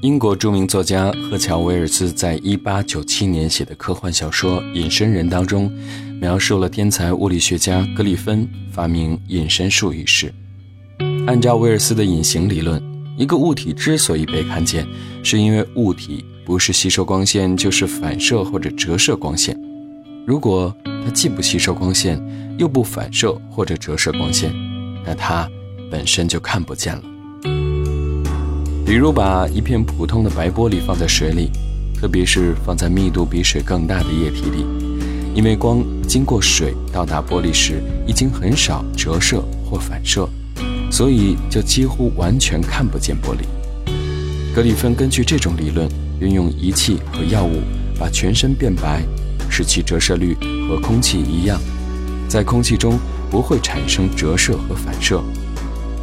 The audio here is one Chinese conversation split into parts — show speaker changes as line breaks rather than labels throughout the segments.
英国著名作家赫乔·威尔斯在1897年写的科幻小说《隐身人》当中，描述了天才物理学家格里芬发明隐身术一事。按照威尔斯的隐形理论，一个物体之所以被看见，是因为物体不是吸收光线，就是反射或者折射光线。如果它既不吸收光线，又不反射或者折射光线，那它本身就看不见了。比如把一片普通的白玻璃放在水里，特别是放在密度比水更大的液体里，因为光经过水到达玻璃时已经很少折射或反射，所以就几乎完全看不见玻璃。格里芬根据这种理论，运用仪器和药物把全身变白，使其折射率和空气一样，在空气中不会产生折射和反射，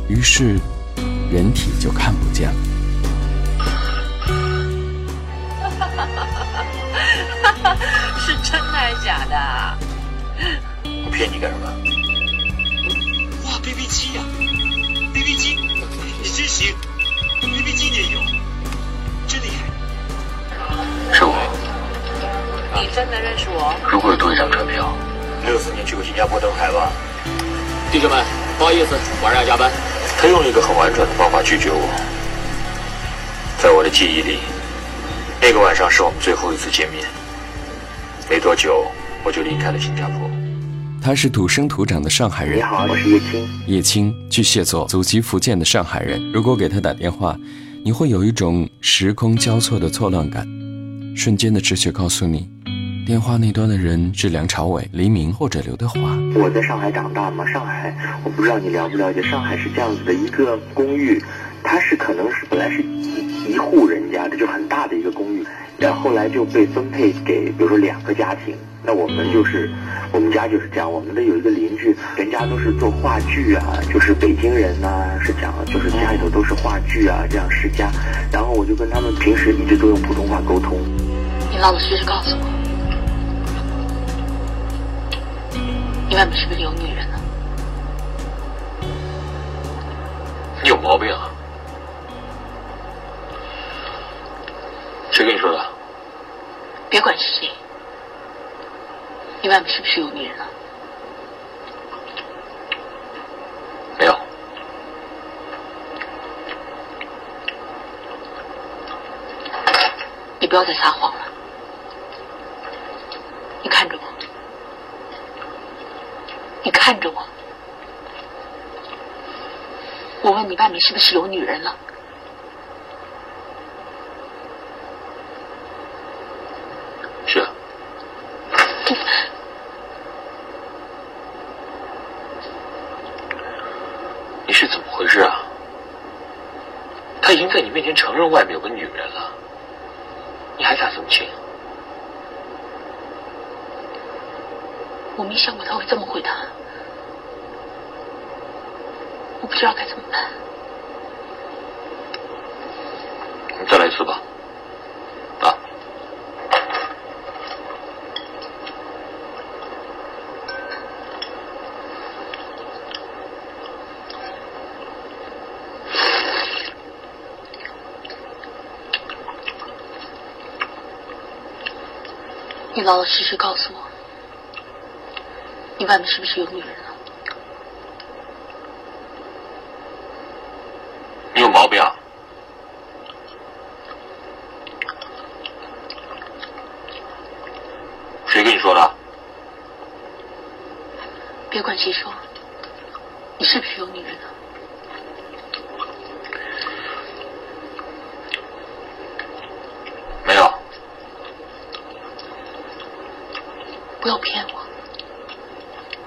于是人体就看不见了。
假的？
我骗你干什么？
哇，BB 机呀，BB 机，你真行，BB 机你也有，真厉害。
是我。
你真的认识我？
如果有多一张船票，六四年去过新加坡登台吧？
弟兄们，不好意思，晚上要加班。
他用了一个很婉转的方法拒绝我。在我的记忆里，那个晚上是我们最后一次见面。没多久，我就离开了新加坡。
他是土生土长的上海人。
你好，我是叶青。
叶青，巨蟹座，祖籍福建的上海人。如果给他打电话，你会有一种时空交错的错乱感，瞬间的直觉告诉你，电话那端的人是梁朝伟、黎明或者刘德华。
我在上海长大嘛，上海，我不知道你了不了解，上海是这样子的一个公寓，它是可能是本来是一一户人家的，就很大的一个公寓。然后来就被分配给，比如说两个家庭。那我们就是，我们家就是这样。我们的有一个邻居，人家都是做话剧啊，就是北京人呐，是这样，就是家里头都是话剧啊，这样世家。然后我就跟他们平时一直都用普通话沟通。
你老老实实告诉我，你外面是不是有女人呢？
你有毛病啊！谁跟你说的？
别管是谁，你外面是不是有女人了？
没有。
你不要再撒谎了。你看着我，你看着我。我问你，外面是不是有女人了？
已经在你面前承认外面有个女人了，你还咋这么轻？
我没想过他会这么回答，我不知道该怎么办。
你再来一次吧。
你老老实实告诉我，你外面是不是有女人了？
你有毛病！啊！谁跟你说的？
别管谁说，你是不是有女人了？不要骗我！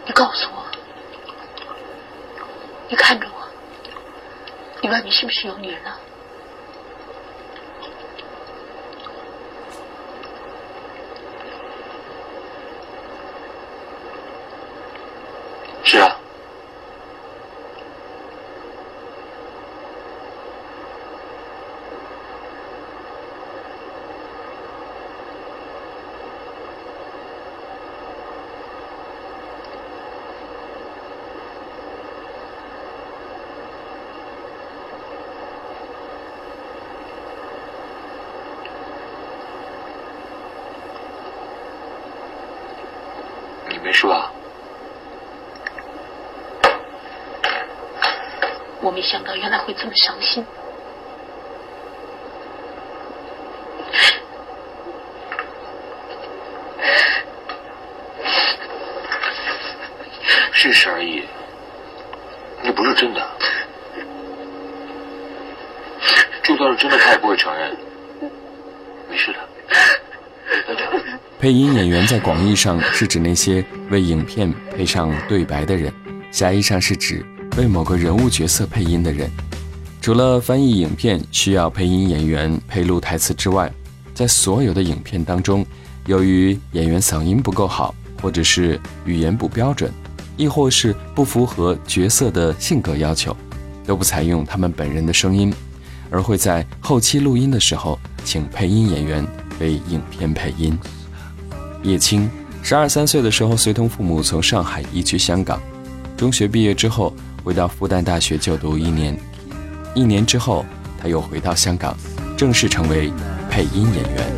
你告诉我，你看着我，你外面是不是有女人啊？
是啊。
是吧？
我没想到原来会这么伤心。
事实而已，那不是真的。就算是真的，他也不会承认。没事的。
配音演员在广义上是指那些为影片配上对白的人，狭义上是指为某个人物角色配音的人。除了翻译影片需要配音演员配录台词之外，在所有的影片当中，由于演员嗓音不够好，或者是语言不标准，亦或是不符合角色的性格要求，都不采用他们本人的声音，而会在后期录音的时候请配音演员为影片配音。叶青十二三岁的时候，随同父母从上海移居香港。中学毕业之后，回到复旦大学就读一年。一年之后，他又回到香港，正式成为配音演员。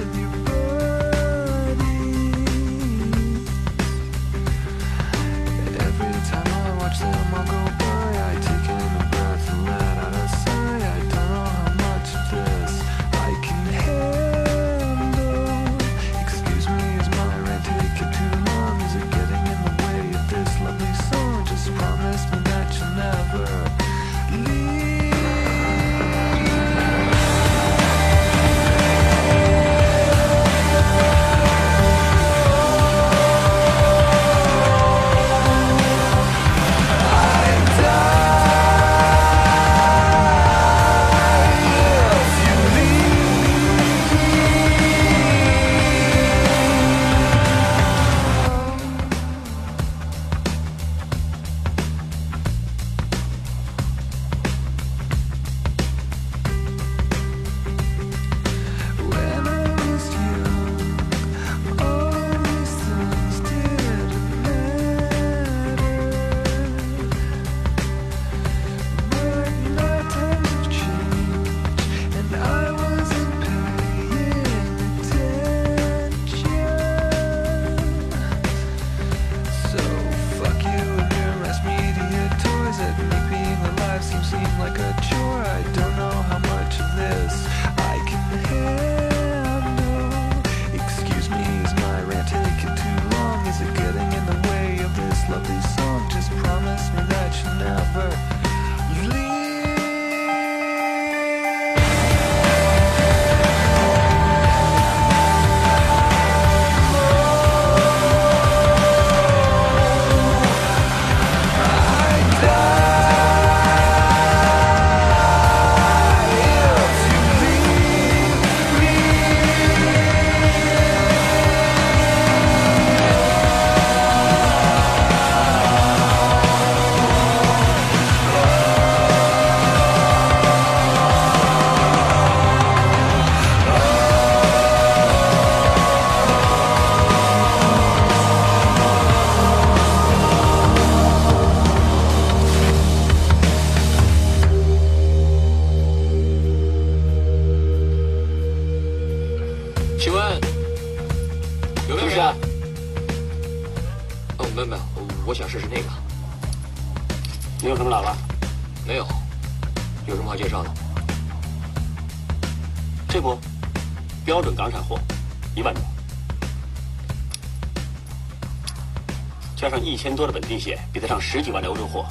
千多的本地线，比得上十几万的欧洲货。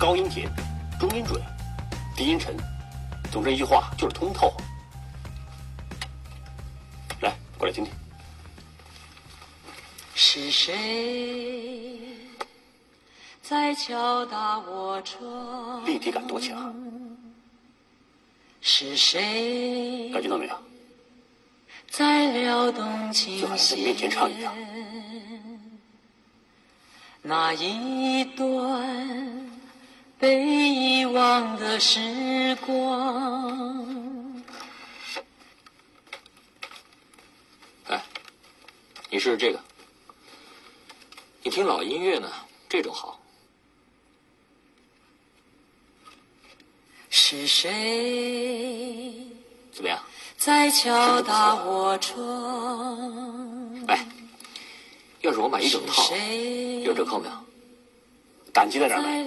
高音甜，中音准，低音沉，总之一句话就是通透。来，过来听听。
是谁在敲打我窗？
立体感多强！
是谁？
感觉到没有？
在撩动琴弦。
就好像在你面前唱一样。
那一段被遗忘的时光。
哎，你试试这个。你听老音乐呢，这种好。
是谁？
怎么样？
在敲打我窗。
哎。
要是我买一整套，有折扣没有？胆机在这儿买，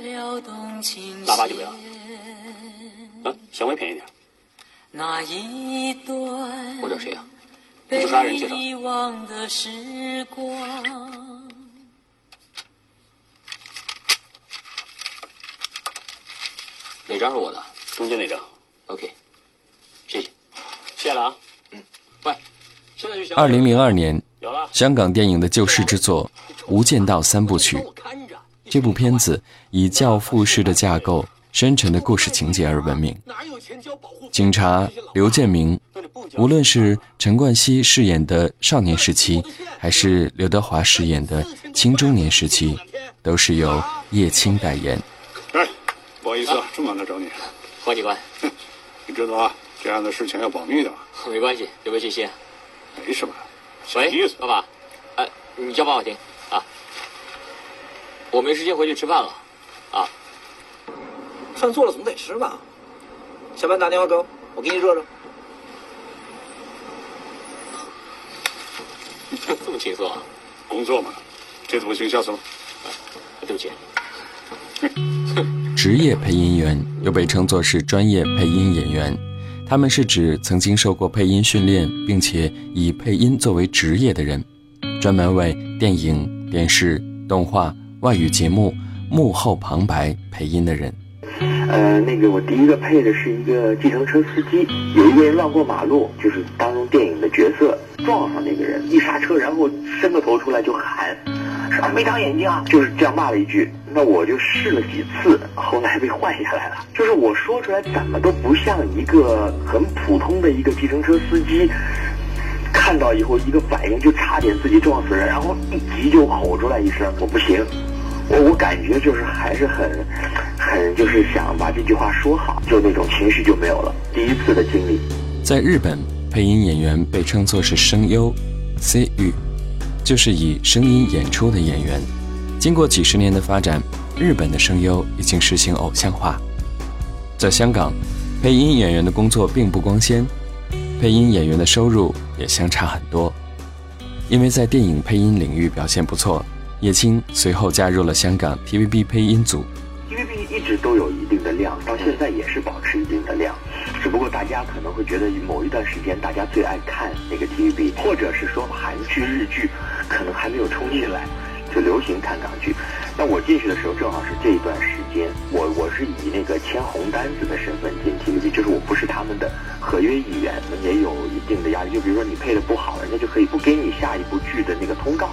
腊八就不要。啊，稍微便宜点。
那一段
我找谁呀、
被
就是爱人介绍。
遗忘的时光。
哪张是我的？中间那张。OK，谢谢，谢了啊。嗯，喂，现在就行
二零零二年。香港电影的救世之作《无间道三部曲》。这部片子以教父式的架构、深沉的故事情节而闻名。
哪有钱交保护费
警察刘建明，无论是陈冠希饰演的少年时期，还是刘德华饰演的青中年时期，都是由叶青代言。
哎，不好意思啊，这么晚来找你。
黄警官，
你知道啊，这样的事情要保密的。
没关系，对不起，谢谢。
没什么，小
喂
意思，。
爸爸，哎，你叫爸爸听啊。我没时间回去吃饭了，啊，
饭做了总得吃吧？下班打电话给我，我给你热热。
这么轻松啊？
工作嘛，这怎么行，下次吧。
对不起，
职业配音员又被称作是专业配音演员，他们是指曾经受过配音训练，并且以配音作为职业的人，专门为电影、电视、动画、外语节目幕后旁白配音的人。
呃，那个我第一个配的是一个计程车司机，有一个人乱过马路，就是当中电影的角色撞上那个人，一刹车，然后伸个头出来就喊，说没长眼睛啊，就是这样骂了一句。那我就试了几次，后来被换下来了。就是我说出来怎么都不像一个很普通的一个计程车司机。看到以后一个反应就差点自己撞死人，然后一急就吼出来一声我不行，我我感觉就是还是很很就是想把这句话说好，就那种情绪就没有了。第一次的经历，
在日本，配音演员被称作是声优 C 语，就是以声音演出的演员。经过几十年的发展，日本的声优已经实行偶像化。在香港，配音演员的工作并不光鲜，配音演员的收入也相差很多。因为在电影配音领域表现不错，叶青随后加入了香港 TVB 配音组。
TVB 一直都有一定的量，到现在也是保持一定的量，只不过大家可能会觉得某一段时间大家最爱看那个 TVB，或者是说韩剧、日剧，可能还没有冲起来，就流行看港剧。那我进去的时候正好是这一段时间，我我是以那个签红单子的身份进 TVB，就是我不是他们的合约艺员，也有一定的压力。就比如说你配的不好，人家就可以不给你下一部剧的那个通告。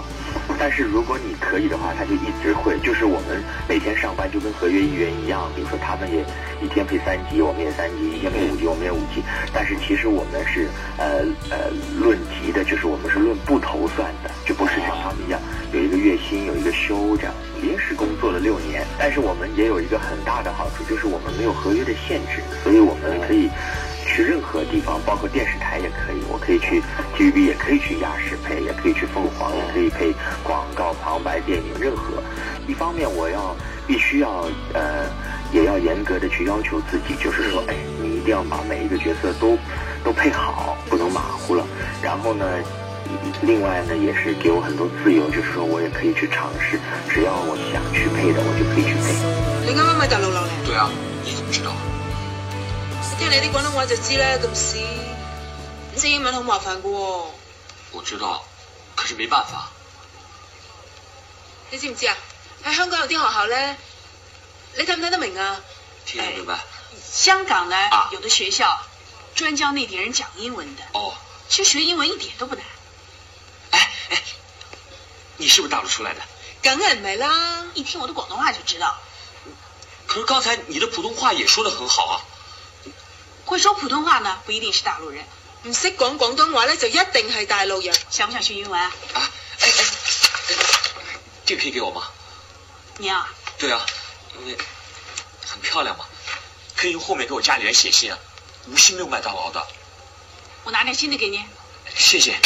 但是如果你可以的话，他就一直会，就是我们每天上班就跟合约艺员一样，比如说他们也一天配三集，我们也三集；一天配五集，我们也五集。但是其实我们是呃呃论集的，就是我们是论部头算的，就不是像他们一样有一个月薪，有一个休这样。临时工作了六年，但是我们也有一个很大的好处，就是我们没有合约的限制，所以我们可以。去任何地方，包括电视台也可以，我可以去 TVB，也可以去亚视配，也可以去凤凰，也可以配广告、旁白、电影，任何。一方面，我要必须要呃，也要严格的去要求自己，就是说，哎，你一定要把每一个角色都都配好，不能马虎了。然后呢，另外呢，也是给我很多自由，就是说我也可以去尝试，只要我想去配的，我就可以去配。
你啱啱喺大陸流嚟？
对啊，你怎么知道？
聽你啲廣東話就知啦，咁屎。識英文好麻煩噶喎，
我知道，可是没办法。
你知唔知啊？喺香港有啲學校咧，你听唔听得明啊？
听得明白？
香港呢，
啊
有的學校專教內地人講英文的，
哦，
其實學英文一點都不難。
哎哎，你是不是大陆出来的？
梗係唔係啦，一听我的广东话就知道。
可是刚才你的普通话也说的很好啊。
会说普通话呢，不一定是大陆人。唔识讲广东话咧，就一定係大陆人。想不想学英文啊？
啊，哎哎，哎这个可以给我吗？
你啊，
对啊，因为很漂亮嘛，可以用后面给我家里人写信啊，无锡没有麦当劳的。
我拿点新的给你。
谢谢。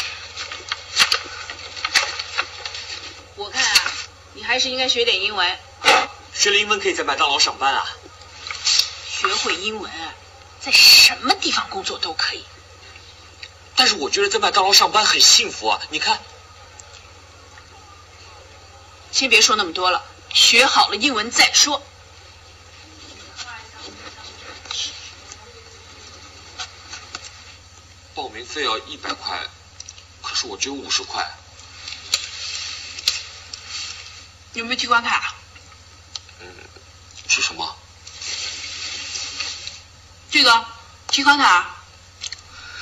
我看啊，你还是应该学点英文，
学了英文可以在麦当劳上班啊？
学会英文，在什么地方工作都可以。
但是我觉得在麦当劳上班很幸福啊！你看，
先别说那么多了，学好了英文再说。
报名费要一百块，可是我只有五十块。
有没有提款卡？
嗯，是什么？
这个提款卡，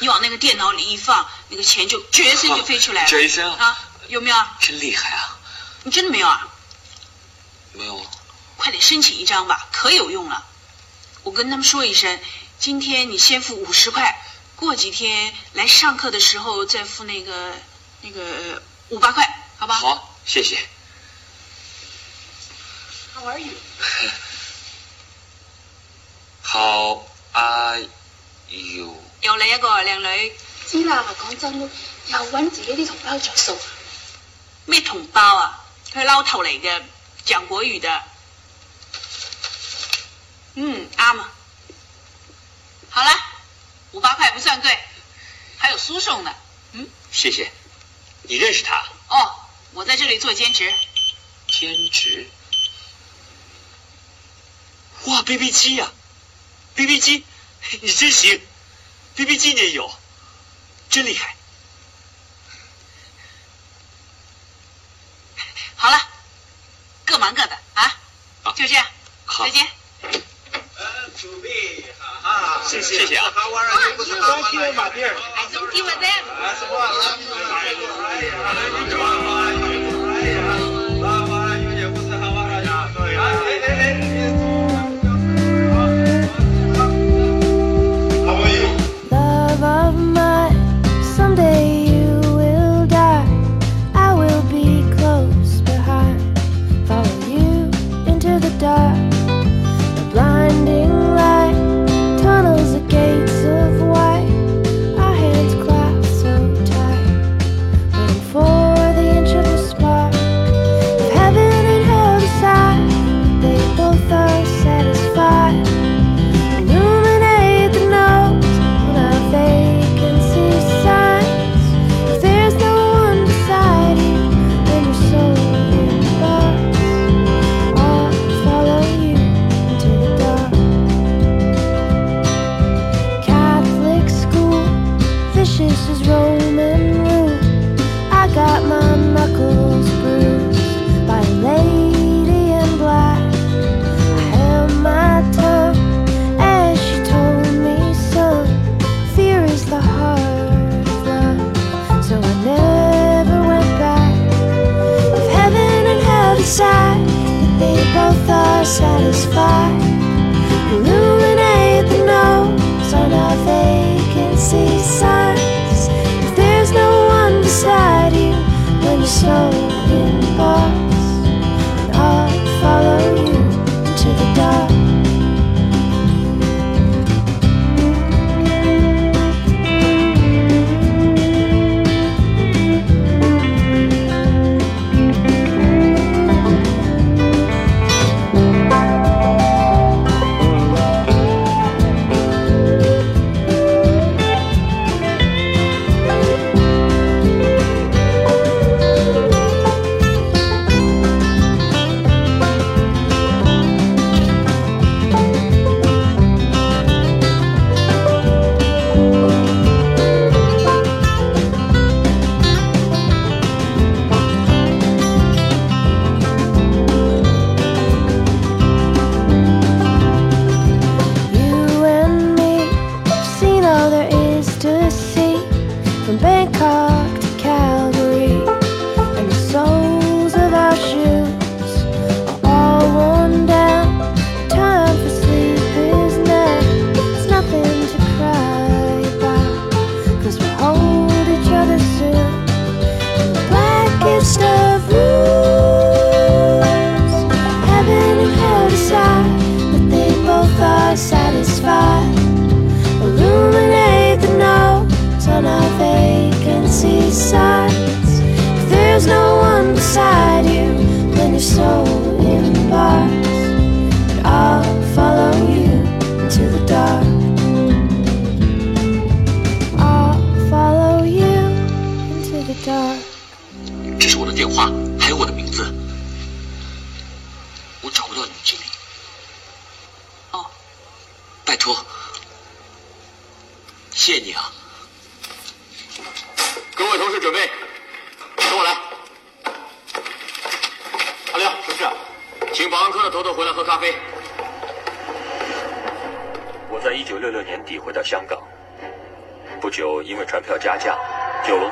你往那个电脑里一放，那个钱就绝身就飞出来了。
这一声
啊，有没有？
真厉害啊！
你真的没有啊？
没有啊。
快点申请一张吧，可有用了。我跟他们说一声，今天你先付五十块，过几天来上课的时候再付那个那个五八块，好吧？
好，谢谢。
How are you?
How are you?
又嚟一個靚女，
知啦，講真，又揾自己啲同胞着數。
咩同胞啊？佢撈頭嚟嘅，講國語的。嗯，啱啊。好了，五八塊不算貴，還有輸送呢。嗯，
謝謝。你認識他？
哦，我在這裡做兼職。
兼職？
哇，BB 机呀、啊、，BB 机，你真行，BB 机你也有，真厉害。
好了，各忙各的啊，就这样，再見。
主秘，哈哈，
謝謝謝謝啊。
好玩啊，不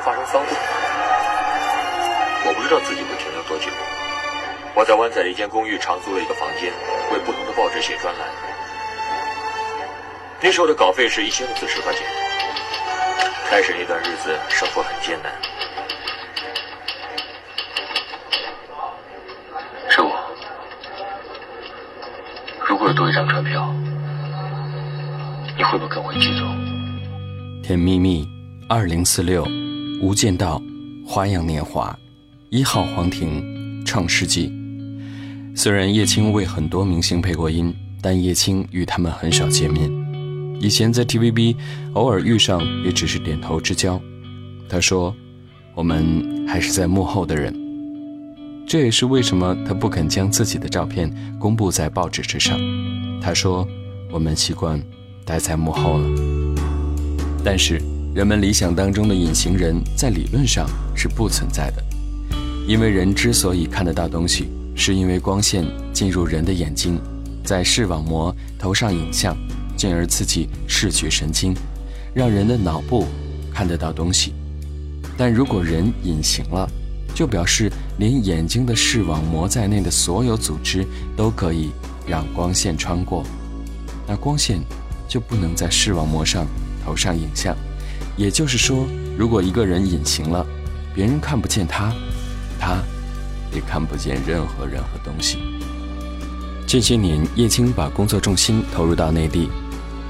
发生骚动。我不知道自己会停留多久。我在湾仔一间公寓长租了一个房间，为不同的报纸写专栏。那时候的稿费是一千四十块钱。开始那段日子，生活很艰难。是我。如果有多一张船票，你会不会跟我一起走？
甜蜜蜜，二零四六，无间道，花样年华，一号皇庭，创世纪。虽然叶青为很多明星配过音，但叶青与他们很少见面。以前在 TVB 偶尔遇上，也只是点头之交。他说：“我们还是在幕后的人。”这也是为什么他不肯将自己的照片公布在报纸之上。他说：“我们习惯待在幕后了。”但是，人们理想当中的隐形人在理论上是不存在的，因为人之所以看得到东西，是因为光线进入人的眼睛，在视网膜投上影像。进而刺激视觉神经，让人的脑部看得到东西。但如果人隐形了，就表示连眼睛的视网膜在内的所有组织都可以让光线穿过，那光线就不能在视网膜上投上影像。也就是说，如果一个人隐形了，别人看不见他，他也看不见任何人和东西。这些年，叶青把工作重心投入到内地。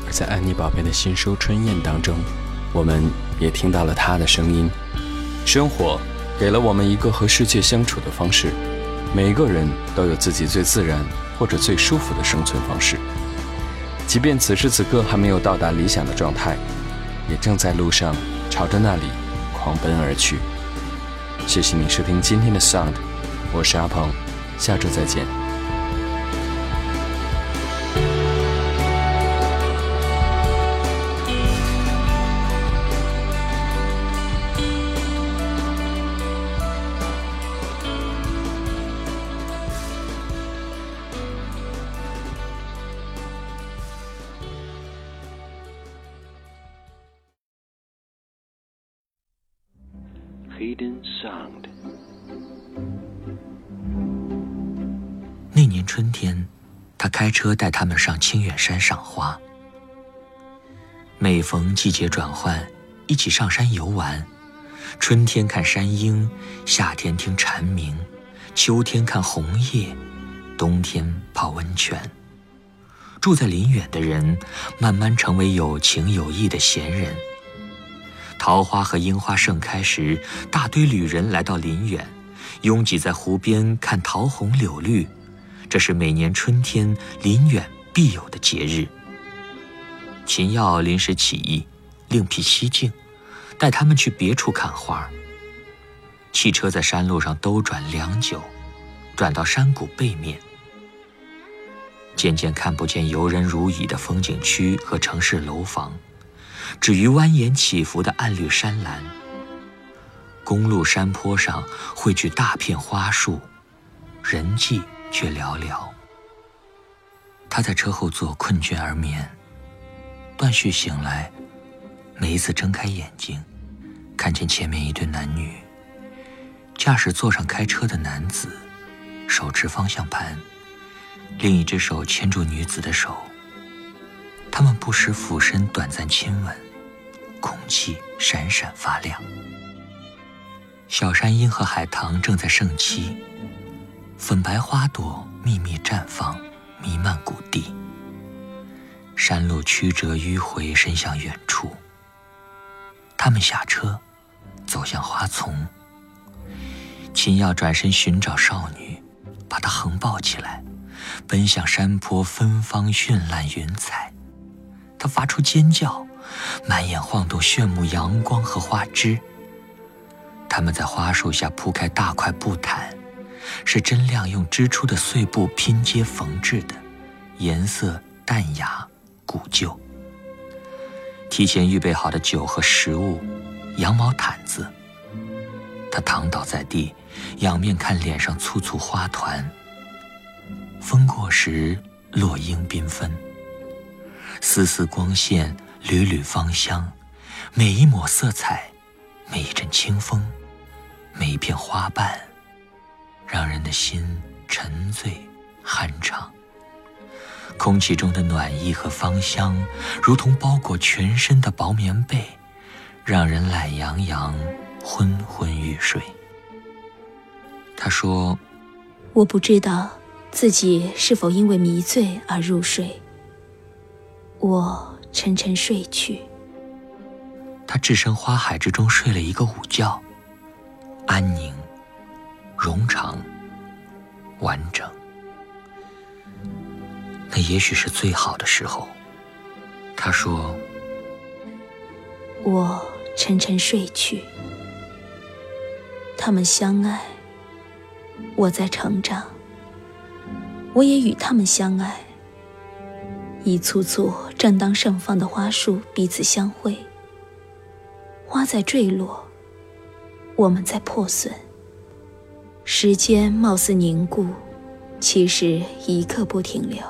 而在安妮宝贝的新书《春燕》当中，我们也听到了她的声音。生活给了我们一个和世界相处的方式，每个人都有自己最自然或者最舒服的生存方式。即便此时此刻还没有到达理想的状态，也正在路上朝着那里狂奔而去。谢谢你收听今天的 Sound，我是阿鹏，下周再见。
车带他们上清远山赏花。每逢季节转换，一起上山游玩。春天看山鹰，夏天听蝉鸣，秋天看红叶，冬天泡温泉。住在林远的人，慢慢成为有情有义的闲人。桃花和樱花盛开时，大堆旅人来到林远，拥挤在湖边看桃红柳绿。这是每年春天林远必有的节日。秦耀临时起意，另辟蹊径，带他们去别处看花。汽车在山路上兜转良久，转到山谷背面，渐渐看不见游人如蚁的风景区和城市楼房。止于蜿蜒起伏的暗绿山岚，公路山坡上汇聚大片花树，人迹却寥寥。他在车后座困倦而眠，断续醒来，每一次睁开眼睛，看见前面一对男女，驾驶座上开车的男子手持方向盘，另一只手牵住女子的手。他们不时俯身短暂亲吻，空气闪闪发亮。小山樱和海棠正在盛期，粉白花朵密密绽放，弥漫谷地。山路曲折迂回，伸向远处。他们下车，走向花丛。秦耀转身寻找少女，把她横抱起来，奔向山坡芬芳绚烂云彩。他发出尖叫，满眼晃动炫目阳光和花枝。他们在花树下铺开大块布毯，是真亮用织出的碎布拼接缝制的，颜色淡雅古旧。提前预备好的酒和食物，羊毛毯子。他躺倒在地，仰面看脸上簇簇花团。风过时，落英缤纷，丝丝光线，缕缕芳香，每一抹色彩，每一阵清风，每一片花瓣，让人的心沉醉酣畅。空气中的暖意和芳香，如同包裹全身的薄棉被，让人懒洋洋、昏昏欲睡。他说：“
我不知道自己是否因为迷醉而入睡。我沉沉睡去。”
他置身花海之中，睡了一个午觉，安宁、冗长、完整。那也许是最好的时候。他说：“
我沉沉睡去，他们相爱，我在成长，我也与他们相爱。一簇簇正当盛放的花束彼此相会，花在坠落，我们在破损。时间貌似凝固，其实一刻不停留。”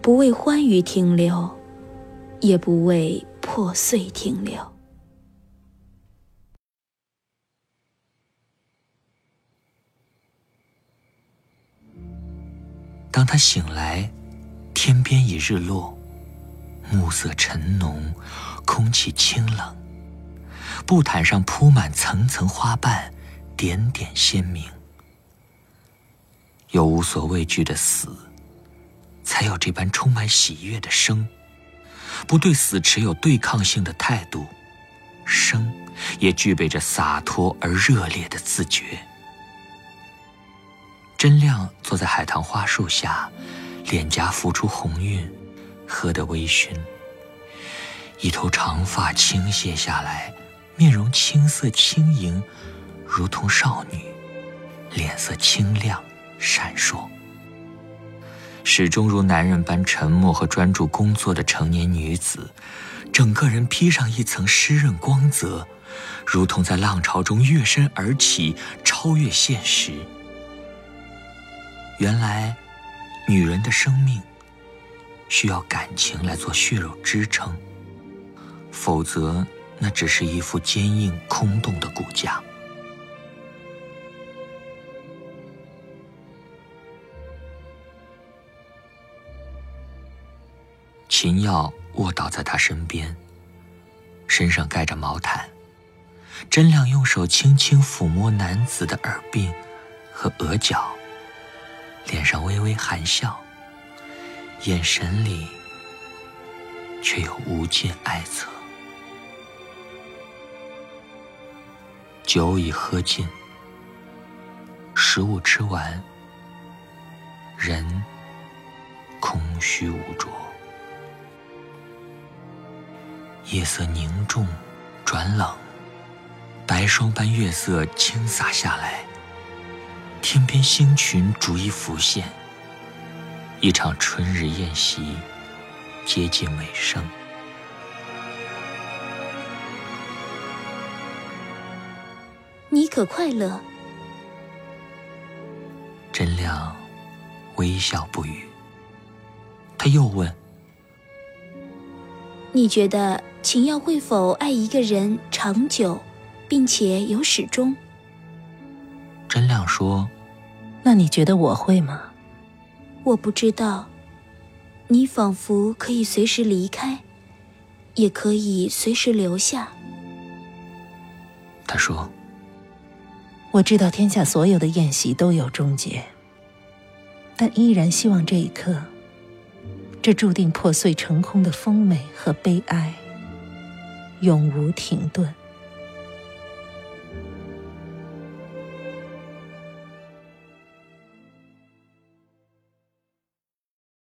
不为欢愉停留，也不为破碎停留。
当他醒来，天边已日落，暮色沉浓，空气清冷，布毯上铺满层层花瓣，点点鲜明。有无所畏惧的死。才有这般充满喜悦的生，不对死持有对抗性的态度，生也具备着洒脱而热烈的自觉。真亮坐在海棠花树下，脸颊浮出红晕，喝得微醺。一头长发倾泻下来，面容青涩轻盈，如同少女，脸色清亮闪烁。始终如男人般沉默和专注工作的成年女子，整个人披上一层湿润光泽，如同在浪潮中跃身而起，超越现实。原来，女人的生命需要感情来做血肉支撑，否则那只是一副坚硬空洞的骨架。秦耀卧倒在他身边，身上盖着毛毯。真亮用手轻轻抚摸男子的耳鬓和额角，脸上微微含笑，眼神里却有无尽哀恻。酒已喝尽，食物吃完，人空虚无着。夜色凝重，转冷，白霜般月色倾洒下来。天边星群逐一浮现，一场春日宴席接近尾声。
你可快乐？
真亮微笑不语。他又问：“
你觉得？”秦耀会否爱一个人长久，并且有始终？
真亮说：“
那你觉得我会吗？”
我不知道。你仿佛可以随时离开，也可以随时留下。
他说：“
我知道天下所有的宴席都有终结，但依然希望这一刻，这注定破碎成空的丰美和悲哀。永无停顿。